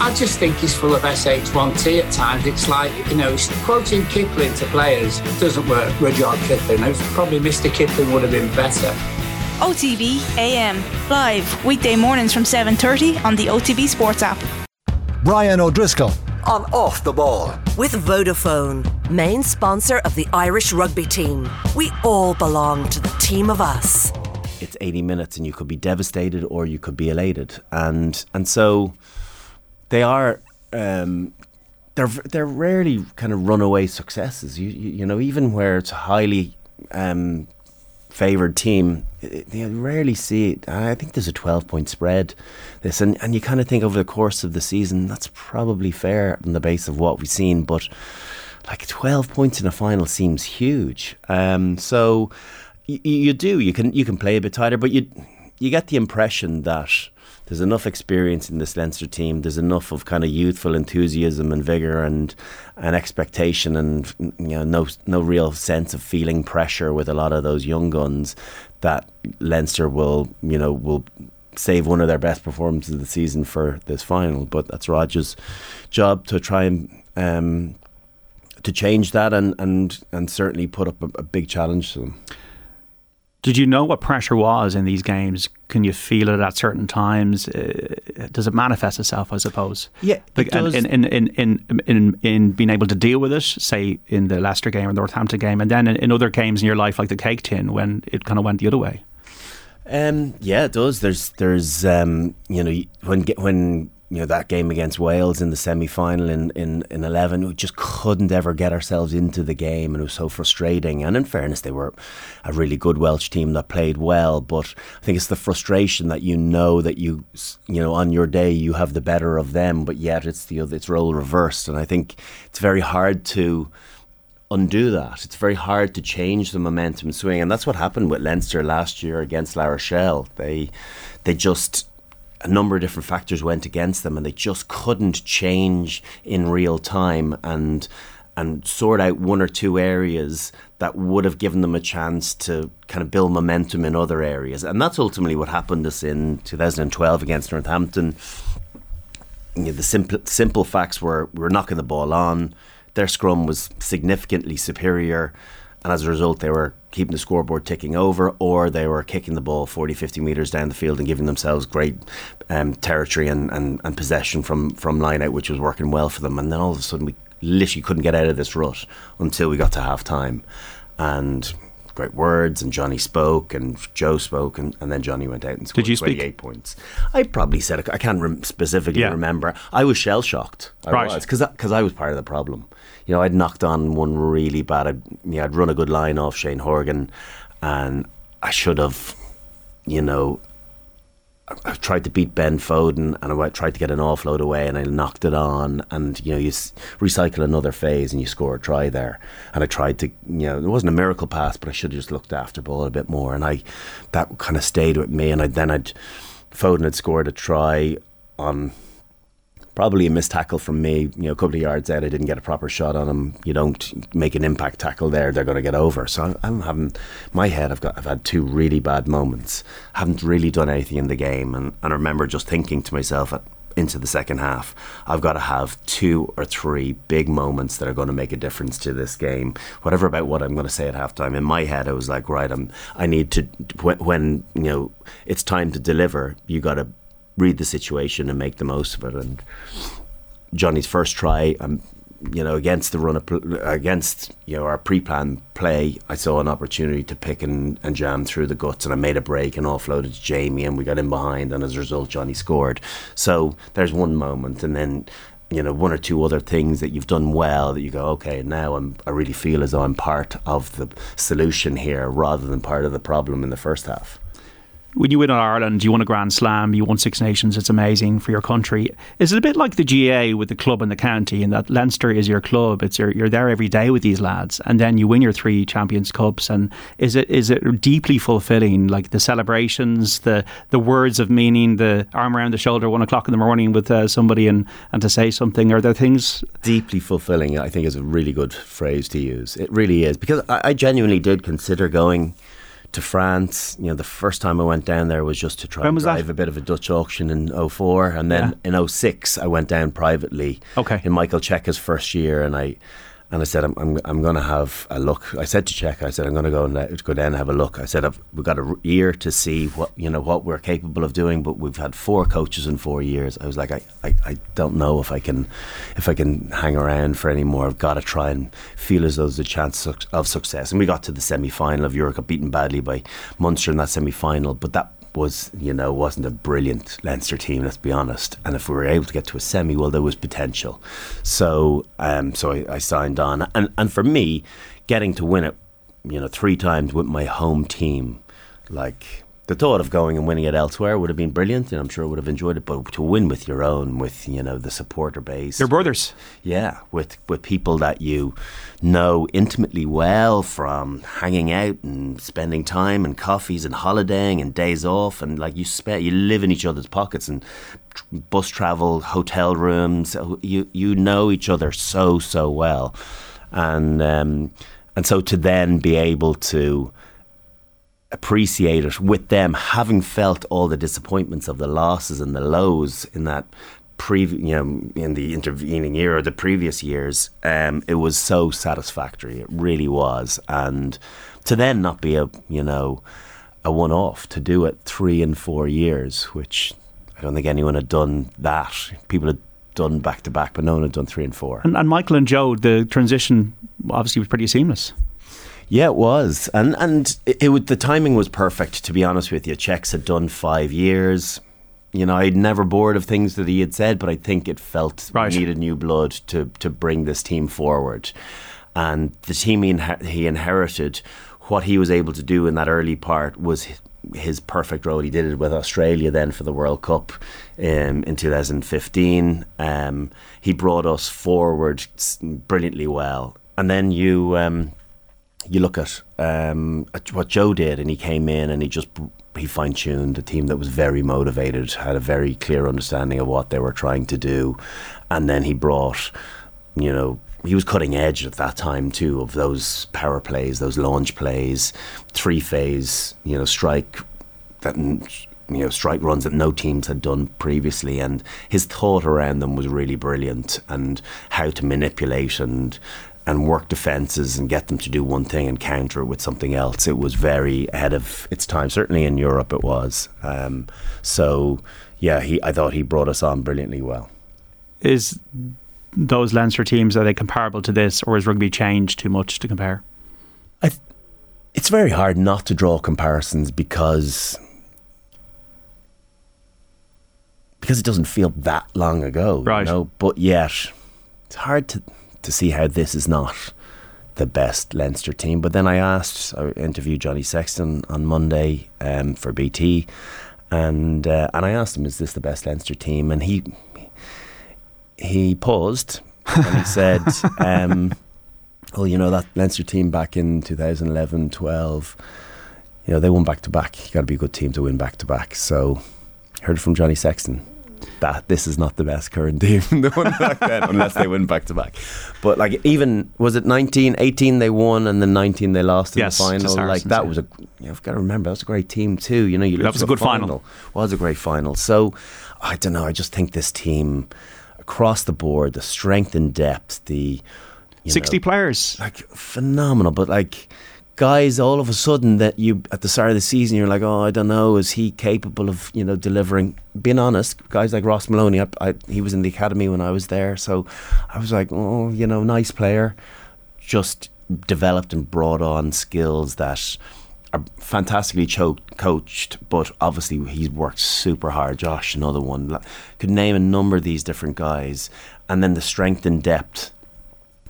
I just think he's full of SH1T at times. It's like, you know, quoting Kipling to players doesn't work. Rudyard Kipling. Probably Mr. Kipling would have been better. OTB AM live weekday mornings from 7:30 on the OTB Sports app. Brian O'Driscoll on Off the Ball with Vodafone, main sponsor of the Irish rugby team. We all belong to the team of us. It's 80 minutes and you could be devastated or you could be elated. And and so they are um, they're they're rarely kind of runaway successes. You you, you know even where it's a highly um, favoured team, you rarely see it. I think there's a 12 point spread. This and, and you kind of think over the course of the season that's probably fair on the base of what we've seen, but like 12 points in a final seems huge. Um, so y- you do you can you can play a bit tighter, but you you get the impression that there's enough experience in this Leinster team. There's enough of kind of youthful enthusiasm and vigor and and expectation, and you know, no no real sense of feeling pressure with a lot of those young guns. That Leinster will you know will save one of their best performances of the season for this final. But that's Roger's job to try and. Um, to change that and, and, and certainly put up a, a big challenge to them. Did you know what pressure was in these games? Can you feel it at certain times? Uh, does it manifest itself? I suppose. Yeah, like, does. In, in, in, in, in, in being able to deal with it, say in the Leicester game or Northampton game, and then in, in other games in your life, like the cake tin, when it kind of went the other way. Um, yeah, it does. There's, there's, um, you know, when when you know that game against Wales in the semi final in, in, in eleven, we just couldn't ever get ourselves into the game and it was so frustrating. And in fairness, they were a really good Welsh team that played well, but I think it's the frustration that you know that you you know on your day you have the better of them, but yet it's the other, it's role reversed. And I think it's very hard to undo that. It's very hard to change the momentum swing, and that's what happened with Leinster last year against La Rochelle. They they just a number of different factors went against them, and they just couldn't change in real time and and sort out one or two areas that would have given them a chance to kind of build momentum in other areas. And that's ultimately what happened us in 2012 against Northampton. You know, the simple simple facts were we were knocking the ball on. Their scrum was significantly superior and as a result they were keeping the scoreboard ticking over or they were kicking the ball 40 50 metres down the field and giving themselves great um, territory and, and, and possession from, from line out which was working well for them. And then all of a sudden we literally couldn't get out of this rut until we got to half time and great words and Johnny spoke and Joe spoke and, and then Johnny went out and scored Did you 28 speak? points I probably said I can't rem- specifically Yeah. remember I was shell shocked I Right. was because I was part of the problem. You know, I'd knocked on one really bad. I'd, you know, I'd run a good line off Shane Horgan, and I should have, you know, I, tried to beat Ben Foden, and I tried to get an offload away, and I knocked it on. And you know, you s- recycle another phase, and you score a try there. And I tried to, you know, it wasn't a miracle pass, but I should have just looked after ball a bit more. And I, that kind of stayed with me. And I then I'd, Foden had scored a try on probably a missed tackle from me. You know, a couple of yards out, I didn't get a proper shot on him. You don't make an impact tackle there; they're going to get over. So I'm, having my head. I've got. I've had two really bad moments. haven't really done anything in the game, and, and I remember just thinking to myself at, into the second half, I've got to have two or three big moments that are going to make a difference to this game. Whatever about what I'm going to say at halftime. In my head, I was like, right, I'm. I need to when, when you know it's time to deliver. You got to read the situation and make the most of it. And Johnny's first try, um, you know, against the run of against you know our pre-planned play, I saw an opportunity to pick and, and jam through the guts, and I made a break and offloaded to Jamie, and we got in behind, and as a result, Johnny scored. So there's one moment, and then. You know, one or two other things that you've done well that you go, okay, now I'm, I really feel as though I'm part of the solution here rather than part of the problem in the first half. When you win on Ireland, you won a Grand Slam, you won Six Nations, it's amazing for your country. Is it a bit like the GAA with the club and the county in that Leinster is your club? It's your, you're there every day with these lads, and then you win your three Champions Cups. And is it is it deeply fulfilling? Like the celebrations, the the words of meaning, the arm around the shoulder, one o'clock in the morning with uh, somebody and and to say something. Are there things deeply fulfilling i think is a really good phrase to use it really is because i, I genuinely did consider going to France. You know, the first time I went down there was just to try When and was that? drive a bit of a Dutch auction in 04. And then in 06, I went down privately Okay. in Michael Cheika's first year. And I and I said, I'm, I'm, I'm going to have a look. I said to check. I said, I'm going to go and go down and have a look. I said, I've, we've got a year to see what, you know, what we're capable of doing, but we've had four coaches in four years. I was like, I, I, I don't know if I can, if I can hang around for any more. I've got to try and feel as though there's a chance of success. And we got to the semi-final of Europe, beaten badly by Munster in that semi-final, but that was, you know, wasn't a brilliant Leinster team, let's be honest. And if we were able to get to a semi, well, there was potential. So, um, so I, I signed on. And, and for me, getting to win it, you know, three times with my home team, like the thought of going and winning it elsewhere would have been brilliant, and I'm sure would have enjoyed it. But to win with your own, with you know the supporter base, Your brothers. yeah, with with people that you know intimately well from hanging out and spending time and coffees and holidaying and days off and like you spend you live in each other's pockets and tr- bus travel, hotel rooms. You you know each other so so well, and um, and so to then be able to appreciate it with them having felt all the disappointments of the losses and the lows in that previous you know in the intervening year or the previous years um, it was so satisfactory. It really was. And to then not be a you know a one off to do it 3 and 4 years which I don't think anyone had done that. People had done back to back but no one had done 3 and 4 And, and Michael and Joe, the transition obviously was pretty seamless. Yeah, it was, and and it, it would, the timing was perfect. To be honest with you, Czechs had done five years. You know, I'd never bored of things that he had said, but I think it felt Right. we needed new blood to to bring this team forward. And the team he, inher- he inherited, what he was able to do in that early part was his perfect role. He did it with Australia then for the World Cup um, in 2015. Um, he brought us forward brilliantly well. And then you. Um, you look at, um, at what Joe did, and he came in and he just he fine tuned a team that was very motivated, had a very clear understanding of what they were trying to do, and then he brought, you know. He was cutting edge at that time too of those power plays, those launch plays, three phase, you know, strike that you know strike runs that no teams had done previously, and his thought around them was really brilliant, and how to manipulate and and work defenses and get them to do one thing and counter it with something else. It was very ahead of its time. Certainly in Europe, it was. Um, so yeah, he I thought he brought us on brilliantly well. Is those Leinster teams, are they comparable to this, or has rugby changed too much to compare? I th- it's very hard not to draw comparisons because because it doesn't feel that long ago, Right. You know? But yet, it's hard to to see how this is not the best Leinster team. But then I asked, I interviewed Johnny Sexton on Monday um, for BT, and uh, and I asked him, "Is this the best Leinster team?" And he he paused and he said. Um, well, you know, that Leinster team back in 2011 12, you know, they won back to back. You got to be a good team to win back to back. So, heard it from Johnny Sexton that this is not the best current team the one back then, unless they win back to back. But, like, even was it 19, 18 they won and then 19 they lost in Yes, the final? Like, that yeah. was a, you've got to remember, that was a great team too. You know, you That was a the good final. Was a great final. So, I don't know. I just think this team across the board, the strength and depth, the you 60 know, players. like phenomenal. But like guys, all of a sudden that you at the start of the season, you're like, oh, I don't know, is he capable of you know delivering? Being honest, guys like Ross Molony, I, I, he was in the academy when I was there, so I was like, oh, you know, nice player, just developed and brought on skills that. Are fantastically cho- coached, but obviously he's worked super hard. Josh, another one, could name a number of these different guys, and then the strength and depth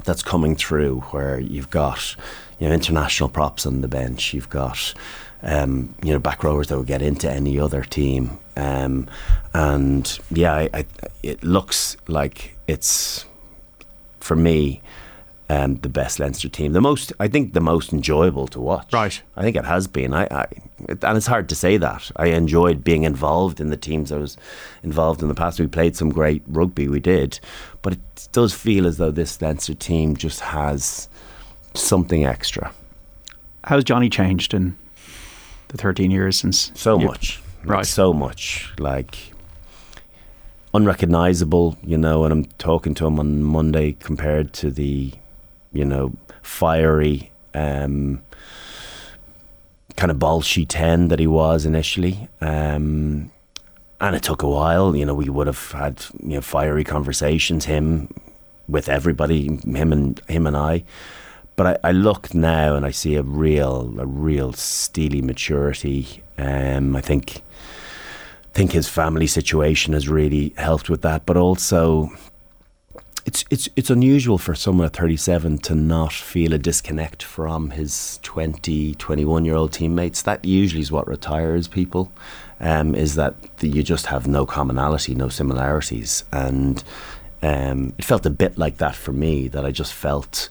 that's coming through where you've got you know international props on the bench. You've got um, you know back rowers that would get into any other team. Um, and yeah I, I, it looks like it's for me um, the best Leinster team. The most I think the most enjoyable to watch. Right. I think it has been. I, I it, and it's hard to say that. I enjoyed being involved in the teams I was involved in the past. We played some great rugby we did. But it does feel as though this Leinster team just has something extra How's Johnny changed in the 13 years since? So much, like, Right. So much, like unrecognizable. You know, when I'm talking to him on Monday, compared to the, you know, fiery, um, kind of bolshy ten that he was initially. Um, and it took a while. You know, we would have had you know fiery conversations. Him with everybody, him and him and I. But I, I look now and I see a real, a real steely maturity. Um, I think, think his family situation has really helped with that. But also, it's it's it's unusual for someone at 37 to not feel a disconnect from his 20, 21 year old teammates. That usually is what retires people. Um, is that you just have no commonality, no similarities, and um, it felt a bit like that for me. That I just felt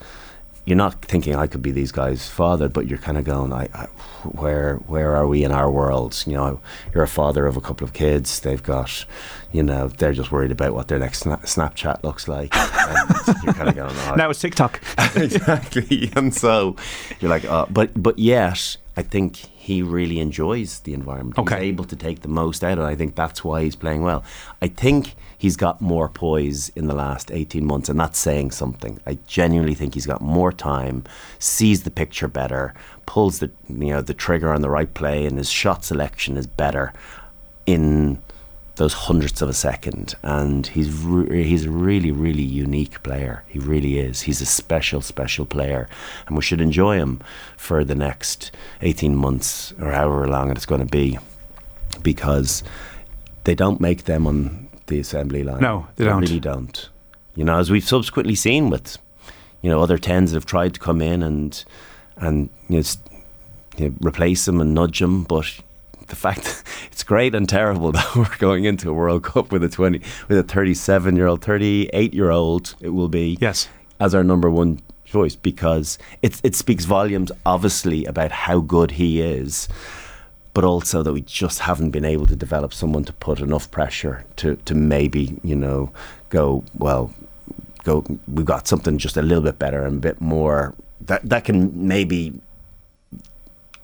you're not thinking I could be these guys' father, but you're kind of going, I, I, where where are we in our world? You know, you're a father of a couple of kids. They've got, you know, they're just worried about what their next sna- Snapchat looks like. and you're kind of going, oh, Now it's TikTok. exactly. And so you're like, uh, but but yet, I think he really enjoys the environment. Okay. He's able to take the most out of it. I think that's why he's playing well. I think he's got more poise in the last 18 months, and that's saying something. I genuinely think he's got more time, sees the picture better, pulls the you know the trigger on the right play, and his shot selection is better in those hundredths of a second, and he's re- he's a really really unique player. He really is. He's a special special player, and we should enjoy him for the next eighteen months or however long it's going to be, because they don't make them on the assembly line. No, they don't. really don't. You know, as we've subsequently seen with you know other tens that have tried to come in and and you know, you know replace him and nudge him, but the fact great and terrible that we're going into a World Cup with a twenty with a thirty seven year old, thirty eight year old it will be Yes. as our number one choice because it it speaks volumes obviously about how good he is. But also that we just haven't been able to develop someone to put enough pressure to, to maybe, you know, go, well, go we've got something just a little bit better and a bit more that that can maybe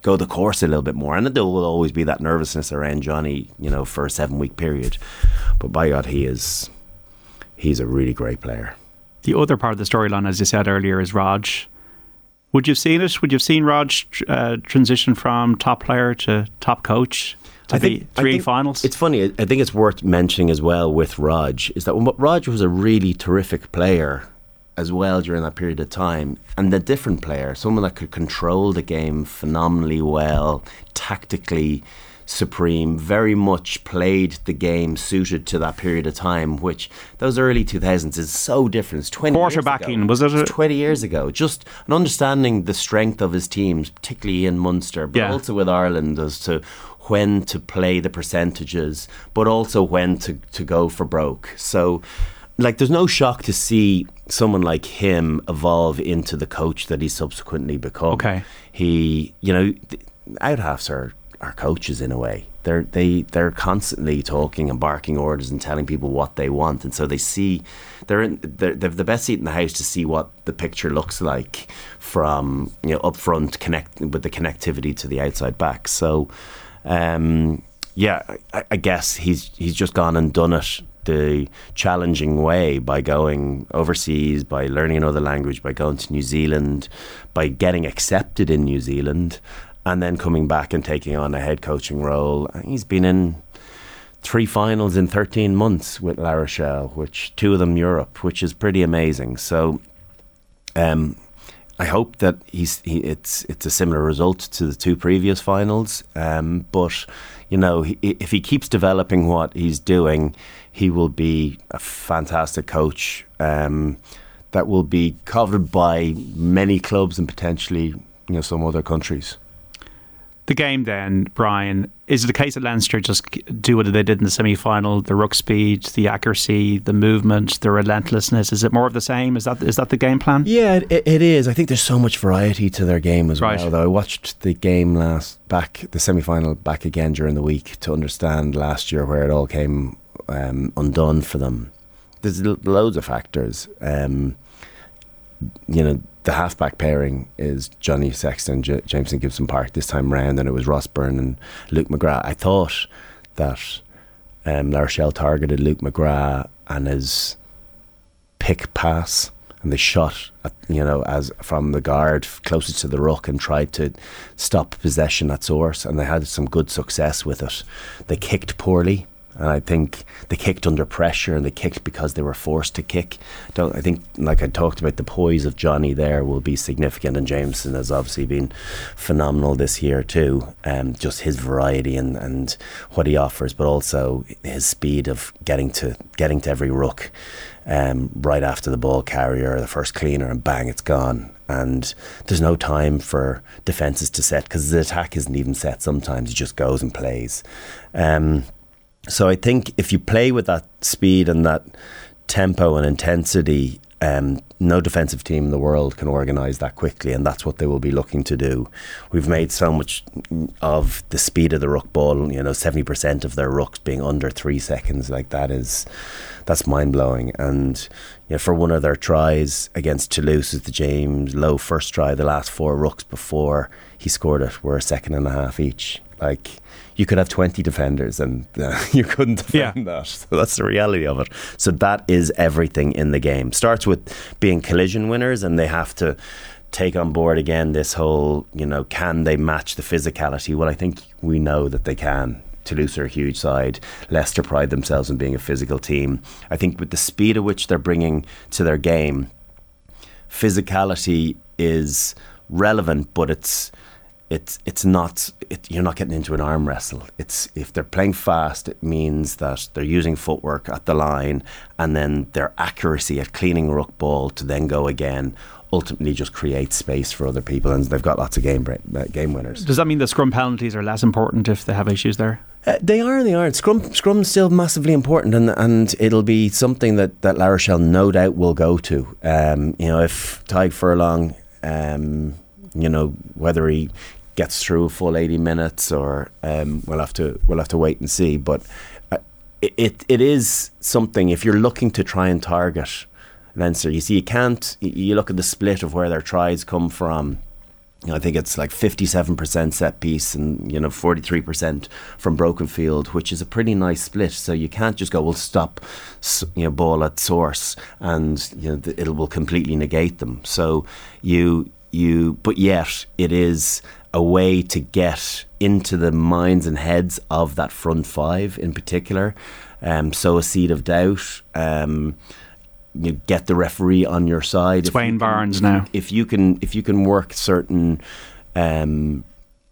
go the course a little bit more and there will always be that nervousness around Johnny you know for a seven week period but by God he is he's a really great player The other part of the storyline, as you said earlier, is Raj. Would you have seen it? Would you have seen Raj uh, transition from top player to top coach to I the think- I three think finals? It's funny. I think it's worth mentioning as well with Raj is that when- Raj was a really terrific player as well during that period of time, and a different player, someone that could control the game phenomenally well, tactically supreme, very much played the game suited to that period of time, which those early 2000s is so different. It's 20 years ago. Quarterbacking, was it a- It's 20 years ago. Just an understanding the strength of his teams, particularly in Munster, but Yeah. also with Ireland as to when to play the percentages, but also when to, to go for broke. So, like, there's no shock to see someone like him evolve into the coach that he's subsequently become. Okay. He, you know, out halves are, are coaches in a way. They're they they're constantly talking and barking orders and telling people what they want, and so they see they're in they're, they've the best seat in the house to see what the picture looks like from you know up front connect with the connectivity to the outside back. So, um, yeah, I, I guess he's he's just gone and done it the challenging way by going overseas, by learning another language, by going to New Zealand, by getting accepted in New Zealand, and then coming back and taking on a head coaching role. He's been in three finals in 13 months with La Rochelle, which two of them Europe, which is pretty amazing. So, um, I hope that he's he, it's it's a similar result to the two previous finals. Um, but you know, he, if he keeps developing what he's doing, he will be a fantastic coach um, that will be covered by many clubs and potentially you know some other countries. the game then, Brian, is it the case that Leinster just do what they did in the semi final? The ruck speed, the accuracy, the movement, the relentlessness. Is it more of the same? Is that is that the game plan? Yeah, it, it is. I think there's so much variety to their game as Right. well. Though I watched the game last back the semi final back again during the week to understand last year where it all came um, undone for them. There's loads of factors. Um, you know, the halfback pairing is Johnny Sexton, J- Jamison Gibson Park this time round, and it was Ross Byrne and Luke McGrath. I thought that um, targeted Luke McGrath and his pick pass, and they shot, at, you know, as from the guard closest to the ruck and tried to stop possession at source, and they had some good success with it. They kicked poorly. And I think they kicked under pressure and they kicked because they were forced to kick. Don't I think, like I talked about, the poise of Johnny there will be significant, and Jamison has obviously been phenomenal this year too. Um, just his variety and, and what he offers, but also his speed of getting to getting to every ruck um, right after the ball carrier, the first cleaner, and bang, it's gone. And there's no time for defenses to set because the attack isn't even set. Sometimes it just goes and plays. Um, so I think if you play with that speed and that tempo and intensity, um, no defensive team in the world can organise that quickly, and that's what they will be looking to do. We've made so much of the speed of the ruck ball. You know, seventy percent of their rucks being under three seconds. Like that is that's mind blowing. And you know, for one of their tries against Toulouse, is the James Lowe first try. The last four rucks before he scored it were a second and a half each. Like you could have 20 defenders and uh, you couldn't defend yeah. that. So that's the reality of it. So that is everything in the game. Starts with being collision winners and they have to take on board again this whole, you know, can they match the physicality? Well, I think we know that they can. Toulouse are a huge side. Leicester pride themselves in being a physical team. I think with the speed at which they're bringing to their game, physicality is relevant, but it's it's it's not it, you're not getting into an arm wrestle. It's if they're playing fast, it means that they're using footwork at the line, and then their accuracy at cleaning ruck ball to then go again ultimately just creates space for other people, and they've got lots of game uh, game winners. Does that mean the scrum penalties are less important if they have issues there? Uh, they are, they aren't. Scrum, scrum's still massively important, and and it'll be something that that La Rochelle no doubt will go to. Um, you know, if Tadhg Furlong, um, you know, whether he gets through a full 80 minutes or um, we'll have to we'll have to wait and see. But uh, it it is something if you're looking to try and target Leinster you see you can't you look at the split of where their tries come from. I think it's like 57% set piece and you know 43% from broken field which is a pretty nice split. So you can't just go we'll stop you know ball at source and you know it will completely negate them. So you you but yet it is a way to get into the minds and heads of that front five in particular. Um, sow a seed of doubt. Um, you get the referee on your side. Wayne Barnes now. If you can, if you can work certain, um,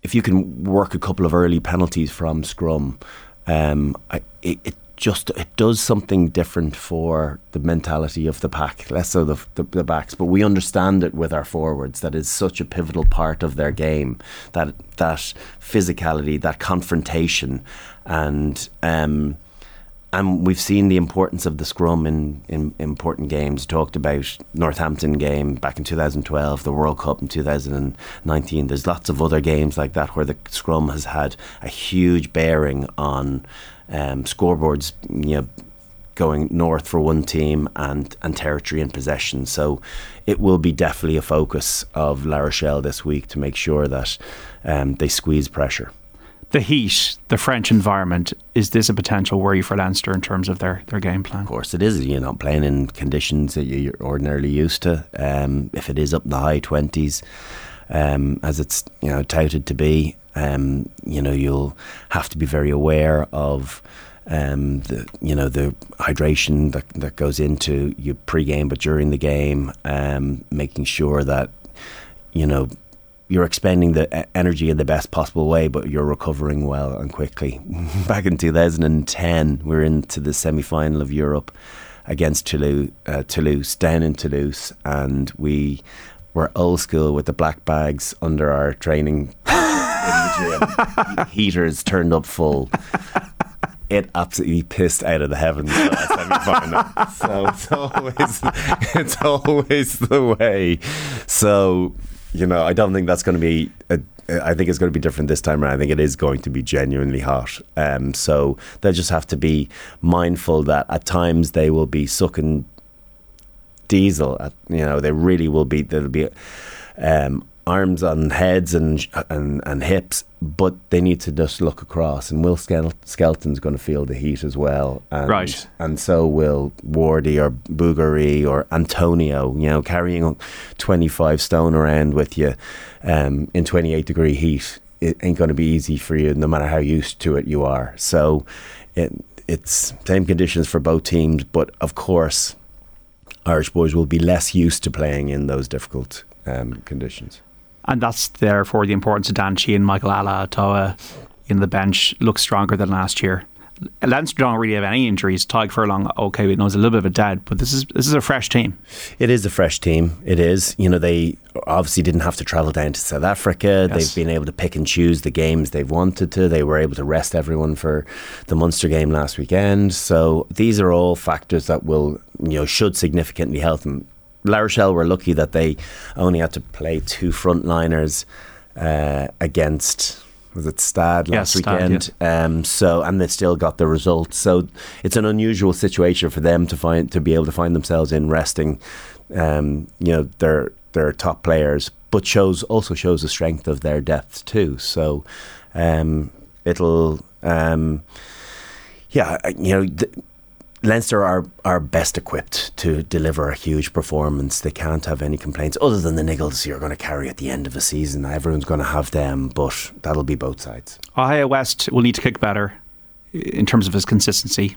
if you can work a couple of early penalties from scrum, um, I, it, it just it does something different for the mentality of the pack, less so the, the, the, backs. But we understand it with our forwards that is such a pivotal part of their game that that physicality, that confrontation, and um, and we've seen the importance of the scrum in, in important games. Talked about Northampton game back in 2012, the World Cup in 2019. There's lots of other games like that where the scrum has had a huge bearing on um, scoreboards, you know, going north for one team and, and territory and possession. So it will be definitely a focus of La Rochelle this week to make sure that um, they squeeze pressure. The heat, the French environment, is this a potential worry for Leinster in terms of their, their game plan? Of course it is. You're not playing in conditions that you're ordinarily used to. Um, if it is up in the high 20s, um, as it's you know touted to be, um, you know, you'll have to be very aware of um, the you know the hydration that that goes into your pre-game, but during the game, um, making sure that you know you're expending the energy in the best possible way, but you're recovering well and quickly. Back in 2010, we are into the semi-final of Europe against Toulouse, uh, Toulouse, down in Toulouse, and we were old school with the black bags under our training heaters turned up full. It absolutely pissed out of the heavens. so it's always it's always the way. So you know, I don't think that's going to be. A, I think it's going to be different this time around. I think it is going to be genuinely hot. Um, so they'll just have to be mindful that at times they will be sucking diesel. At, you know, they really will be. There'll be um, arms on heads and and and hips, but they need to just look across. And Will Skel- Skelton's going to feel the heat as well, and, Right. And so will Wardy or Bourgarit or Atonio. You know, carrying twenty five stone around with you um, in twenty eight degree heat. It ain't going to be easy for you, no matter how used to it you are. So, it, it's same conditions for both teams, but of course, Irish boys will be less used to playing in those difficult um, conditions. And that's therefore the importance of Dan Sheehan, and Michael Ala'alatoa in the bench looks stronger than last year. Leinster don't really have any injuries. Tadhg Furlong, okay, we know it's a little bit of a dead, but this is this is a fresh team. It is a fresh team. It is. You know, they obviously didn't have to travel down to South Africa. Yes. They've been able to pick and choose the games they've wanted to. They were able to rest everyone for the Munster game last weekend. So these are all factors that will, you know, should significantly help them. La Rochelle were lucky that they only had to play two frontliners uh, against was it Stad last Yes, Stad, weekend. Um, so and they still got the result. So it's an unusual situation for them to find to be able to find themselves in resting. Um, you know their their top players, but shows also shows the strength of their depth too. So um, it'll um, yeah you know. Th- Leinster are, are best equipped to deliver a huge performance. They can't have any complaints other than the niggles you're going to carry at the end of a season. Everyone's going to have them, but that'll be both sides. Ihaia West will need to kick better in terms of his consistency.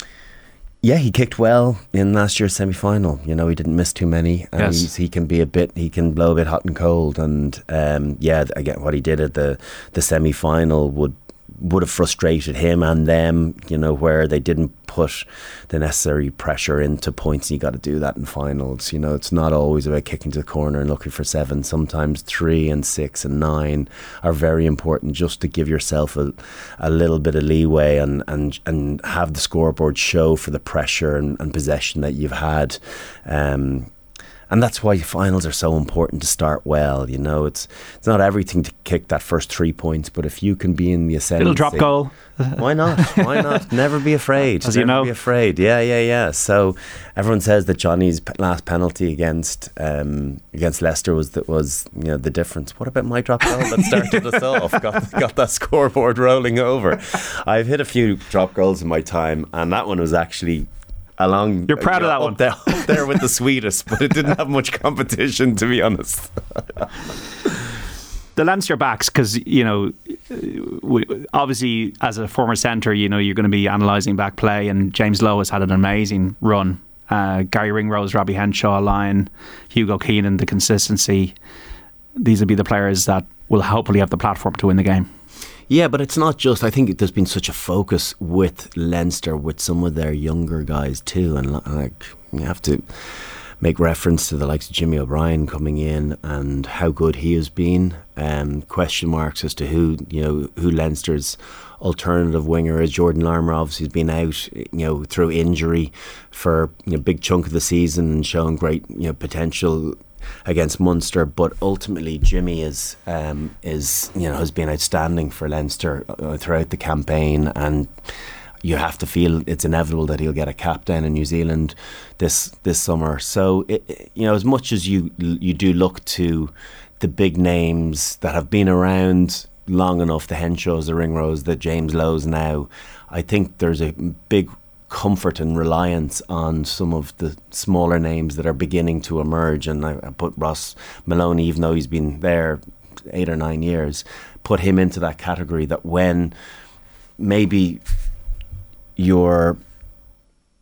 Yeah, he kicked well in last year's semi final. You know, he didn't miss too many. And Yes. he's, he can be a bit, he can blow a bit hot and cold. And um, yeah, again, what he did at the, the semi final would would have frustrated him and them, you know, where they didn't put the necessary pressure into points. You got to do that in finals. You know, it's not always about kicking to the corner and looking for seven. Sometimes three and six and nine are very important just to give yourself a, a little bit of leeway and, and, and have the scoreboard show for the pressure and, and possession that you've had. Um, and that's why finals are so important to start well. You know, it's it's not everything to kick that first three points, but if you can be in the ascendancy, Little drop goal. why not? Why not? Never be afraid. As Never you know. be afraid. Yeah, yeah, yeah. So everyone says that Johnny's last penalty against um, against Leicester was that was you know the difference. What about my drop goal that started us off? Got got that scoreboard rolling over. I've hit a few drop goals in my time, and that one was actually. Along, You're proud of that one. There, there with the sweetest, but it didn't have much competition, to be honest. the Leinster backs, because you know, we, obviously as a former centre, you know you're going to be analysing back play, and James Lowe has had an amazing run. Uh, Gary Ringrose, Robbie Henshaw, Lyon, Hugo Keenan, the consistency. These will be the players that will hopefully have the platform to win the game. Yeah, but it's not just. I think there's been such a focus with Leinster with some of their younger guys too, and li- like you have to make reference to the likes of Jimmy O'Brien coming in and how good he has been. Um, question marks as to who you know who Leinster's alternative winger is. Jordan Larmour obviously has been out, you know, through injury for you know, a big chunk of the season and showing great you know potential against Munster, but ultimately Jimmy is um, is you know has been outstanding for Leinster uh, throughout the campaign, and you have to feel it's inevitable that he'll get a cap down in New Zealand this this summer. So it, you know, as much as you you do look to the big names that have been around long enough, the Henshaws, the Ringrose, the James Lowe's now, I think there's a big comfort and reliance on some of the smaller names that are beginning to emerge. And I, I put Ross Molony, even though he's been there eight or nine years, put him into that category that when maybe your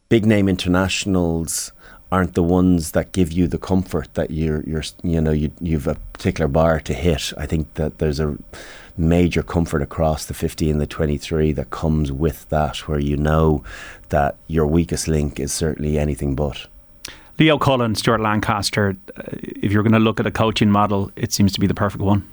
big name internationals aren't the ones that give you the comfort that you're you're you know you you've a particular bar to hit. I think that there's a major comfort across the 50 and the 23 that comes with that where you know that your weakest link is certainly anything but. Leo Cullen, Stuart Lancaster. uh, If you're going to look at a coaching model, it seems to be the perfect one.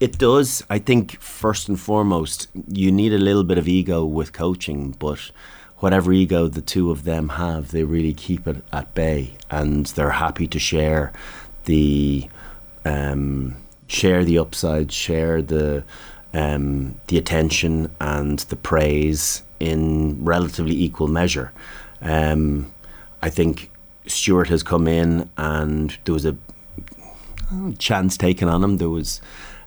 It does. I think first and foremost, you need a little bit of ego with coaching, but whatever ego the two of them have, they really keep it at bay, and they're happy to share the um, share the upside, share the um, the attention and the praise in relatively equal measure. Um, I think Stuart has come in, and there was a chance taken on him. There was.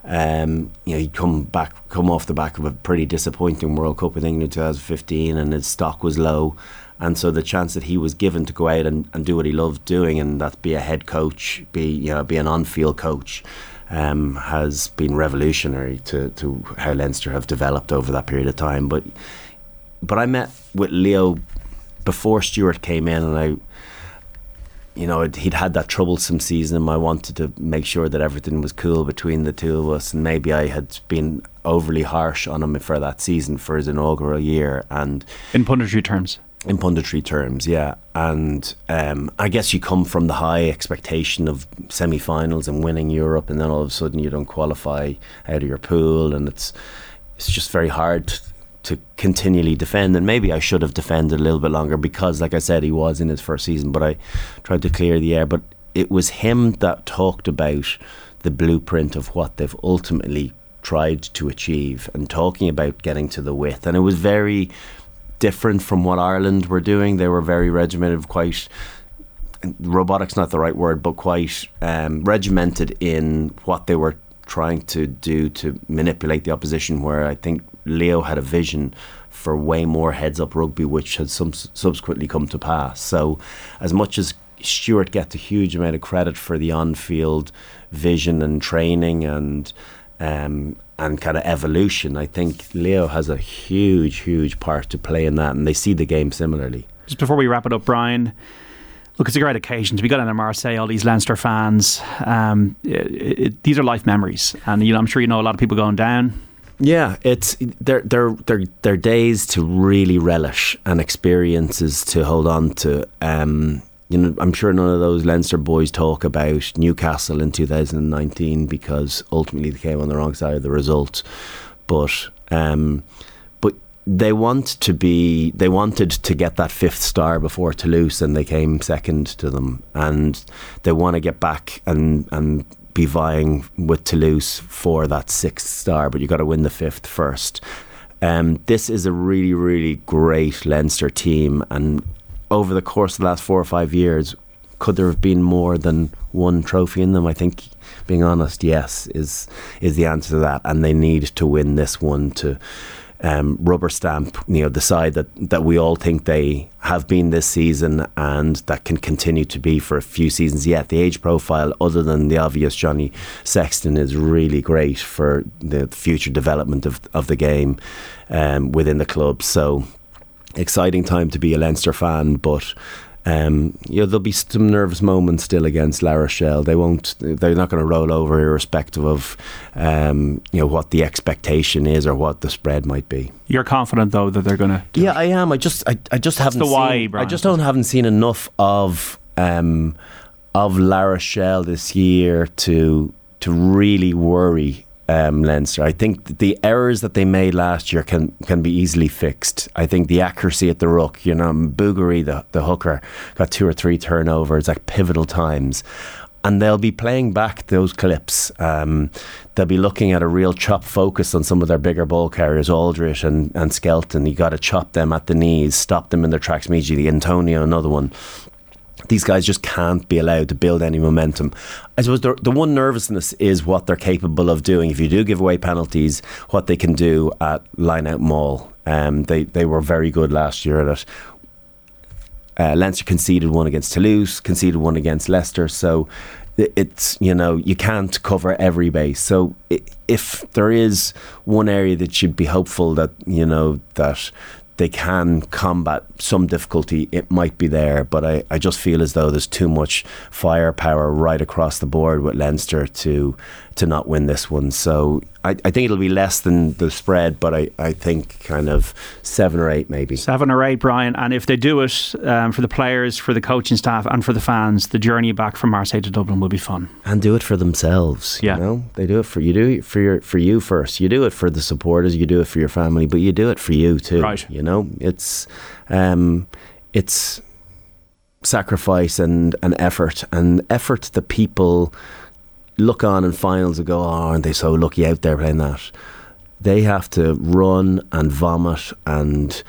Um, you know, he'd come back, come off the back of a pretty disappointing World Cup with England 2015, and his stock was low. And so the chance that he was given to go out and, and do what he loved doing, and that be a head coach, be you know, be an on-field coach, um, has been revolutionary to, to how Leinster have developed over that period of time. But but I met with Leo before Stuart came in, and I you know, he'd had that troublesome season. I wanted to make sure that everything was cool between the two of us, and maybe I had been overly harsh on him for that season for his inaugural year. And in punditry terms, in punditry terms, yeah. And um, I guess you come from the high expectation of semi-finals and winning Europe, and then all of a sudden you don't qualify out of your pool, and it's it's just very hard to continually defend. And maybe I should have defended a little bit longer because, like I said, he was in his first season. But I tried to clear the air. But it was him that talked about the blueprint of what they've ultimately tried to achieve and talking about getting to the width. And it was very different from what Ireland were doing. They were very regimented, quite robotics not the right word, but quite um, regimented in what they were trying to do to manipulate the opposition. Where I think Leo had a vision for way more heads up rugby, which has some subsequently come to pass. So, as much as Stuart gets a huge amount of credit for the on-field vision and training and um, and kind of evolution, I think Leo has a huge, huge part to play in that, and they see the game similarly. Just before we wrap it up, Brian, look, it's a great occasion to be going to Marseille. All these Leinster fans, um, it, it, these are life memories, and you know, I'm sure you know a lot of people going down. Yeah, it's they're they're they're they're days to really relish and experiences to hold on to. Um, you know, I'm sure none of those Leinster boys talk about Newcastle in 2019 because ultimately they came on the wrong side of the result. But um, but they want to be they wanted to get that fifth star before Toulouse and they came second to them and they want to get back and and be vying with Toulouse for that sixth star, but you've got to win the fifth first. Um, this is a really, really great Leinster team, and over the course of the last four or five years, could there have been more than one trophy in them? I think, being honest, yes, is is the answer to that, and they need to win this one to um, rubber stamp, you know, the side that, that we all think they have been this season and that can continue to be for a few seasons yet. The age profile, other than the obvious Johnny Sexton, is really great for the future development of, of the game um, within the club. So, exciting time to be a Leinster fan, but um, you know, there'll be some nervous moments still against La Rochelle. They won't. They're not going to roll over, irrespective of um, you know what the expectation is or what the spread might be. You're confident though that they're going to. Yeah, I am. I just, I, I just That's haven't. the why, seen, Brian. I just don't haven't seen enough of um, of La Rochelle this year to to really worry um, Leinster. I think the errors that they made last year can can be easily fixed. I think the accuracy at the ruck, you know, Bourgarit, the, the hooker, got two or three turnovers at pivotal times. And they'll be playing back those clips. Um, they'll be looking at a real chop focus on some of their bigger ball carriers, Alldritt and, and Skelton. You got to chop them at the knees, stop them in their tracks immediately. Atonio, another one these guys just can't be allowed to build any momentum. I suppose the, the one nervousness is what they're capable of doing. If you do give away penalties, what they can do at line out maul. Um, they, they were very good last year at it. Uh, Leinster conceded one against Toulouse, conceded one against Leicester. So it's you know you can't cover every base. So if there is one area that should be hopeful that you know that they can combat some difficulty, it might be there. But I, I just feel as though there's too much firepower right across the board with Leinster to to not win this one. So I, I think it'll be less than the spread, but I, I think kind of seven or eight maybe. Seven or eight, Brian. And if they do it um, for the players, for the coaching staff, and for the fans, the journey back from Marseille to Dublin will be fun. And do it for themselves. Yeah. You know? They do it for you do it for your for you first. You do it for the supporters, you do it for your family, but you do it for you too. Right. You know? It's um it's sacrifice and, and effort and effort that people look on in finals and go, oh, aren't they so lucky out there playing that? They have to run and vomit and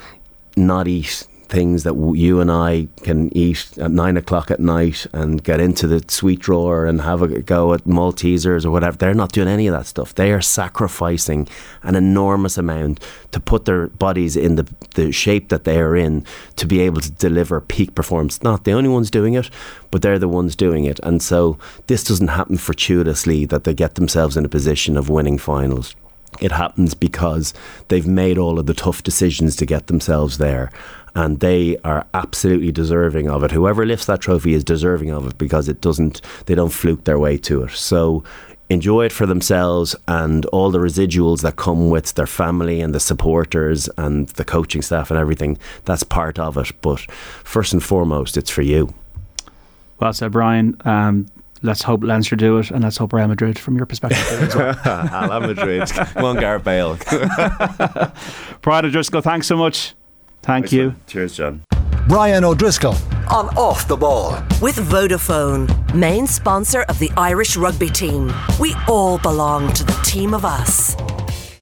not eat things that you and I can eat at nine o'clock at night and get into the sweet drawer and have a go at Maltesers or whatever. They're not doing any of that stuff. They are sacrificing an enormous amount to put their bodies in the, the shape that they are in to be able to deliver peak performance. Not the only ones doing it, but they're the ones doing it. And so this doesn't happen fortuitously that they get themselves in a position of winning finals. It happens because they've made all of the tough decisions to get themselves there. And they are absolutely deserving of it. Whoever lifts that trophy is deserving of it because it doesn't, they don't fluke their way to it. So enjoy it for themselves and all the residuals that come with their family and the supporters and the coaching staff and everything. That's part of it. But first and foremost, it's for you. Well said, Brian. Um, let's hope Leinster do it, and let's hope Real Madrid, from your perspective, do it as well. Hala Madrid. Come on, Gareth Bale. Brian O'Driscoll, thanks so much. Thank you. Cheers, John. Brian O'Driscoll. On Off the Ball. With Vodafone, main sponsor of the Irish rugby team. We all belong to the team of us.